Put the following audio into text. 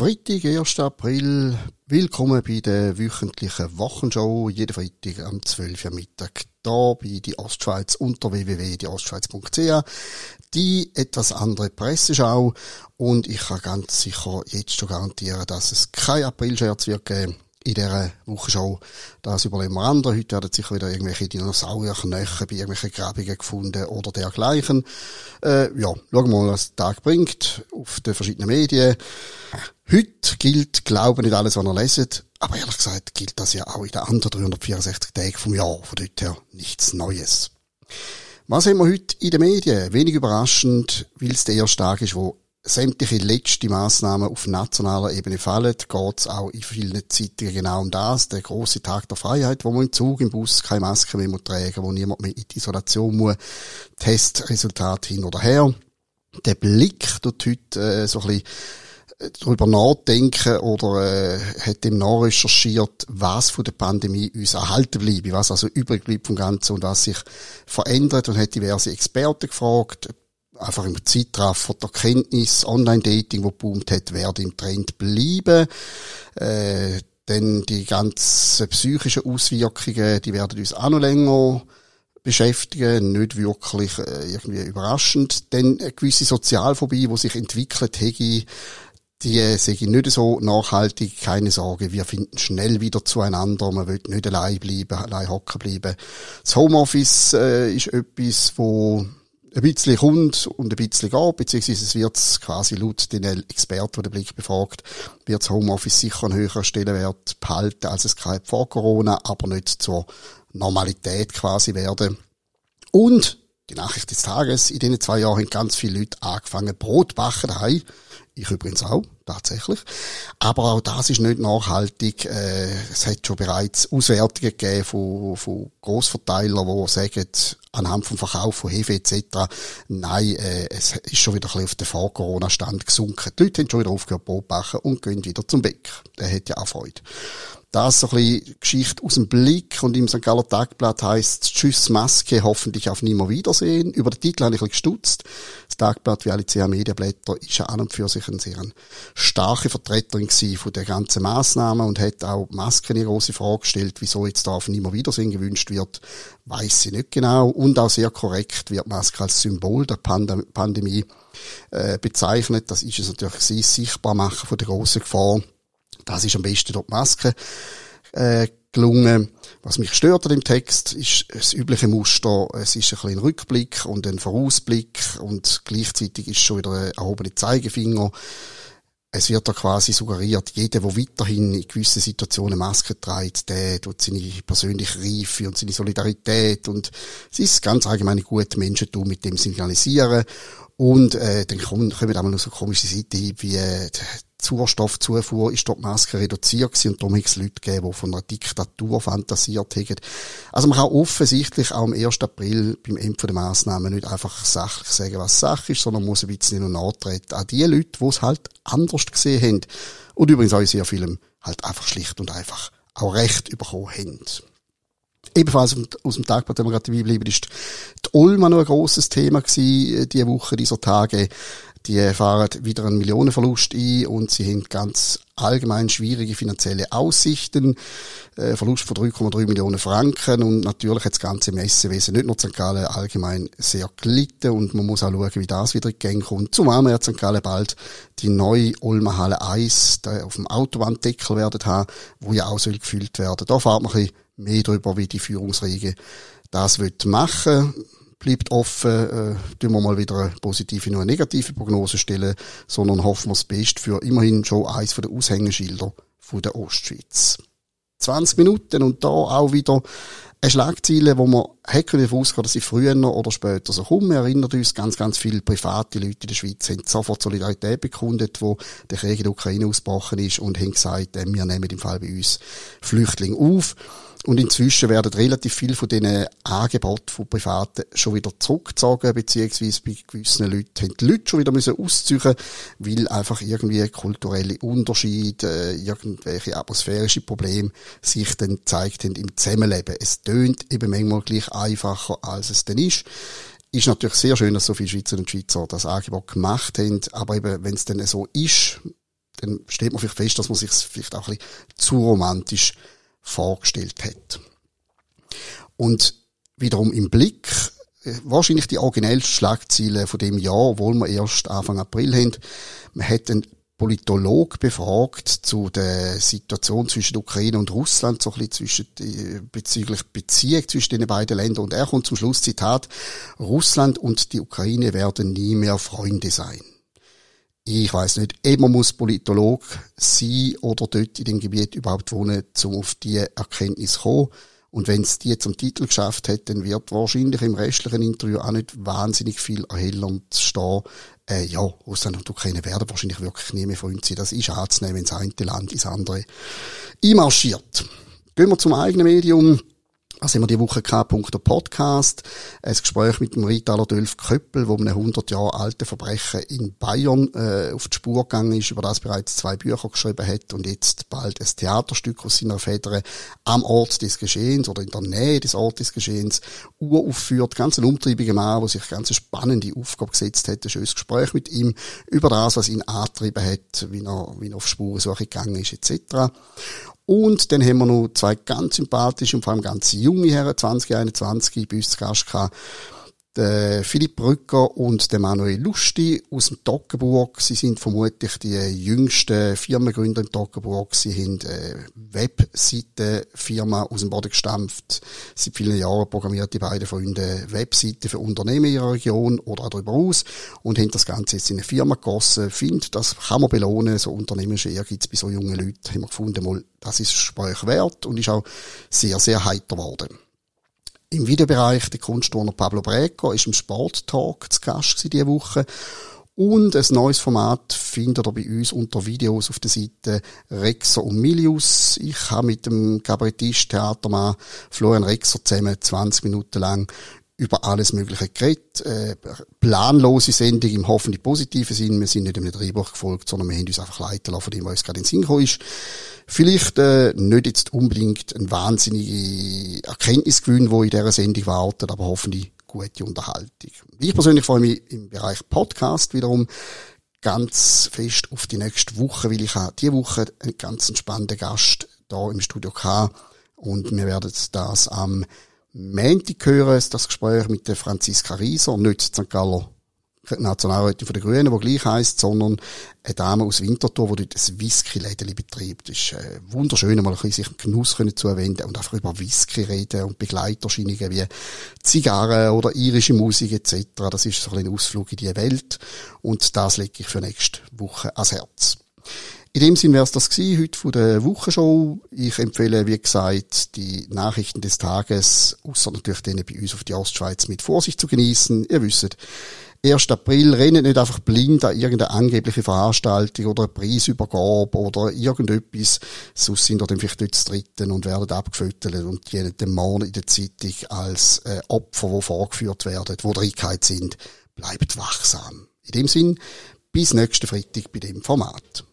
Freitag, 1. April. Willkommen bei der wöchentlichen Wochenshow. Jeden Freitag am 12 Uhr Mittag. Hier bei die Ostschweiz unter www.dieostschweiz.ch. Die etwas andere Presseschau. Und ich kann ganz sicher jetzt schon garantieren, dass es kein April-Scherz wird geben in dieser Wochenschau. Das überlegen wir andere. Heute werden sicher wieder irgendwelche Dinosaurierknochen bei irgendwelchen Grabungen gefunden oder dergleichen. Äh, ja, schauen wir mal, was der Tag bringt auf den verschiedenen Medien. Heute gilt, glauben nicht alles, was ihr leset. Aber ehrlich gesagt gilt das ja auch in den anderen 364 Tagen vom Jahr. Von dort her nichts Neues. Was haben wir heute in den Medien? Wenig überraschend, weil es der erste Tag ist, wo sämtliche letzte Massnahmen auf nationaler Ebene fallen, geht es auch in vielen Zeitungen genau um das. Der große Tag der Freiheit, wo man im Zug, im Bus keine Maske mehr muss wo niemand mehr in die Isolation muss, Testresultat hin oder her. Der Blick tut heute äh, so ein bisschen äh, darüber nachdenken oder äh, hat dem nachrecherchiert, was von der Pandemie uns erhalten bleibt, was also übrig bleibt vom Ganzen und was sich verändert und hat diverse Experten gefragt, einfach im Zeitraffer der Kenntnis, Online-Dating, wo boomt hat, werden im Trend bleiben. Äh, dann die ganzen psychischen Auswirkungen, die werden uns auch noch länger beschäftigen, nicht wirklich äh, irgendwie überraschend. Dann eine gewisse Sozialphobie, die sich entwickelt hätte, die äh, sehe ich nicht so nachhaltig, keine Sorge, wir finden schnell wieder zueinander, man will nicht allein bleiben, allein hocken bleiben. Das Homeoffice äh, ist etwas, wo ein bisschen kommt und ein bisschen geht, beziehungsweise es wird quasi laut den Experten, die den Blick befragt, wird das Homeoffice sicher einen höheren Stellenwert behalten, als es gehabt vor Corona, aber nicht zur Normalität quasi werden. Und die Nachricht des Tages, in diesen zwei Jahren haben ganz viele Leute angefangen, Brot backen daheim. Ich übrigens auch, tatsächlich. Aber auch das ist nicht nachhaltig. Äh, es hat schon bereits Auswertungen gegeben von, von Grossverteilern, die sagen, anhand vom Verkauf von Hefe etc., nein, äh, es ist schon wieder ein bisschen auf den Vor-Corona-Stand gesunken. Die Leute haben schon wieder aufgehört backen und gehen wieder zum Bäcker. Der hat ja auch Freude. Das so ein bisschen Geschichte aus dem Blick und im St. Galler Tagblatt heisst Tschüss Maske, hoffentlich auf nimmer Wiedersehen. Über den Titel habe ich ein bisschen gestutzt. Das Tagblatt wie alle CA Medienblätter ist ja an und für sich eine sehr starke Vertreterin von der ganzen Massnahmen und hat auch Masken eine große Frage gestellt, wieso jetzt da auf nimmer Wiedersehen gewünscht wird, weiß sie nicht genau. Und auch sehr korrekt wird Maske als Symbol der Pandem Pandemie äh, bezeichnet. Das ist es natürlich sie sichtbar machen von der grossen Gefahr das ist am besten durch die Maske äh, gelungen. Was mich stört an dem Text, ist das übliche Muster. Es ist ein bisschen Rückblick und ein Vorausblick und gleichzeitig ist schon wieder ein erhobener Zeigefinger. Es wird da quasi suggeriert, jeder, der weiterhin in gewissen Situationen Maske trägt, der tut seine persönliche Reife und seine Solidarität und es ist ganz allgemein gut, Menschen mit dem signalisieren. Und äh, dann kommen, kommen auch noch so komische Seiten wie äh, Sauerstoffzufuhr ist dort Maske reduziert gewesen und darum hat es Leute gegeben, die von einer Diktatur fantasiert haben. Also man kann offensichtlich auch am 1. April beim Ende der Massnahmen nicht einfach sachlich sagen, was Sache ist, sondern muss ein bisschen noch nachtreten an die Leute, die es halt anders gesehen haben. Und übrigens auch in sehr vielem halt einfach schlicht und einfach auch Recht bekommen haben. Ebenfalls aus dem Tagblatt, wenn wir gerade dabei bleiben, ist die Ulma noch ein grosses Thema gewesen, äh, diese Woche, dieser Tage. Die fahren wieder einen Millionenverlust ein und sie haben ganz allgemein schwierige finanzielle Aussichten. Äh, Verlust von 3,3 Millionen Franken und natürlich hat das ganze Messewesen nicht nur St. Gallen allgemein sehr gelitten und man muss auch schauen, wie das wieder in kommt. Zumal wir St. Gallen bald die neue Ulmer Halle 1 auf dem Autobahndeckel werden haben, wo ja auch soll gefüllt werden. Da fahrt man ein bisschen mehr darüber, wie die Führungsriege das wird machen bleibt offen, äh, tun wir mal wieder eine positive und eine negative Prognose stellen, sondern hoffen wir das Beste für immerhin schon eins der Aushängeschilder von der Ostschweiz. 20 Minuten und da auch wieder eine Schlagzeile, wo man hätte können ausgehen, dass sie früher oder später so kommen. Wir erinnern uns, ganz, ganz viele private Leute in der Schweiz haben sofort Solidarität bekundet, wo der Krieg in der Ukraine ausgebrochen ist und haben gesagt, äh, wir nehmen im Fall bei uns Flüchtlinge auf. Und inzwischen werden relativ viele von diesen Angeboten von Privaten schon wieder zurückgezogen, beziehungsweise bei gewissen Leuten haben die Leute schon wieder müssen weil einfach irgendwie kulturelle Unterschiede, äh, irgendwelche atmosphärische Probleme sich dann gezeigt haben im Zusammenleben. Es tönt eben manchmal gleich einfacher, als es dann ist. Ist natürlich sehr schön, dass so viele Schweizer und Schweizer das Angebot gemacht haben, aber eben, wenn es dann so ist, dann stellt man vielleicht fest, dass man sich vielleicht auch ein bisschen zu romantisch vorgestellt hat. Und wiederum im Blick, äh, wahrscheinlich die originellsten Schlagziele von dem Jahr, obwohl wir erst Anfang April haben. Man hat einen Politolog befragt zu der Situation zwischen Ukraine und Russland, so ein bisschen zwischen, bezüglich Beziehung zwischen den beiden Ländern. Und er kommt zum Schluss, Zitat, Russland und die Ukraine werden nie mehr Freunde sein. Ich weiß nicht, man muss Politolog sein oder dort in dem Gebiet überhaupt wohnen, um auf die Erkenntnis zu kommen. Und wenn es die zum Titel geschafft hat, dann wird wahrscheinlich im restlichen Interview auch nicht wahnsinnig viel erhellernd stehen. Äh, ja, Russland und Ukraine werden wahrscheinlich wirklich nie mehr Freunde sein. Das ist anzunehmen, wenn das eine Land ins andere einmarschiert. Gehen wir zum eigenen Medium. Was haben wir die Woche gehabt? Podcast. Ein Gespräch mit dem Rittaler Dölf Köppel, wo einem 100 Jahre alten Verbrechen in Bayern äh, auf die Spur gegangen ist, über das bereits zwei Bücher geschrieben hat und jetzt bald ein Theaterstück aus seiner Feder am Ort des Geschehens oder in der Nähe des Ortes des Geschehens uraufführt. Ganz ein umtriebiger Mann, der sich ganz eine spannende Aufgabe gesetzt hat. Ein schönes Gespräch mit ihm über das, was ihn angetrieben hat, wie er, wie er auf Spurensuche gegangen ist, etc. Und dann haben wir noch zwei ganz sympathische und vor allem ganz junge Herren, 2021, bei uns zu Gast gehabt. Der Philipp Brücker und der Manuel Lusti aus dem Toggenburg. Sie sind vermutlich die jüngsten Firmengründer im Toggenburg. Sie haben eine Webseitenfirma aus dem Boden gestampft. Seit vielen Jahren programmiert die beiden Freunde Webseiten für Unternehmen in ihrer Region oder auch darüber aus und haben das Ganze jetzt in eine Firma gegossen. Find, das kann man belohnen. So unternehmerische Ehrgeiz bei so jungen Leuten haben wir gefunden, mal, das ist Gespräch wert und ist auch sehr, sehr heiter geworden. Im Videobereich der Kunstturner Pablo Breco ist im Sporttalk zu Gast diese Woche. Und ein neues Format findet ihr bei uns unter Videos auf der Seite Rexer und Milius. Ich habe mit dem Kabarettist, Theatermann Florian Rexer zusammen 20 Minuten lang über alles Mögliche geredet. Äh, planlose Sendung im hoffentlich positiven Sinn. Wir sind nicht einem Drehbuch gefolgt, sondern wir haben uns einfach leiten lassen von dem, was uns gerade in Sinn gekommen ist. Vielleicht äh, nicht jetzt unbedingt ein wahnsinnige Erkenntnisgewinn, wo in dieser Sendung wartet, aber hoffentlich gute Unterhaltung. Ich persönlich freue mich im Bereich Podcast wiederum ganz fest auf die nächste Woche, weil ich habe diese Woche einen ganz spannenden Gast da im Studio gehabt und wir werden das am Montag hören, das Gespräch mit der Franziska Rieser, nicht St. Galler Nationalrätin von den Grünen, die gleich heisst, sondern eine Dame aus Winterthur, die dort ein Whisky-Lädeli betreibt. Das ist äh, wunderschön, mal ein bisschen sich Genuss können zu erwähnen und einfach über Whisky reden und Begleiterscheinungen wie Zigarren oder irische Musik etc. Das ist so ein Ausflug in die Welt und das lege ich für nächste Woche ans Herz. In dem Sinn wäre es das gewesen, heute von der Wochenshow. Ich empfehle, wie gesagt, die Nachrichten des Tages, außer natürlich denen bei uns auf die Ostschweiz, mit Vorsicht zu genießen. Ihr wisst, 1. April rennen nicht einfach blind an irgendeine angebliche Veranstaltung oder eine Preisübergabe oder irgendetwas, sonst sind ihr dann vielleicht dort dritten und werden abgefüttert und die den Morgen in der Zeitung als äh, Opfer, die vorgeführt werden, die Dreigkeit sind, bleibt wachsam. In dem Sinn, bis nächsten Freitag bei dem Format.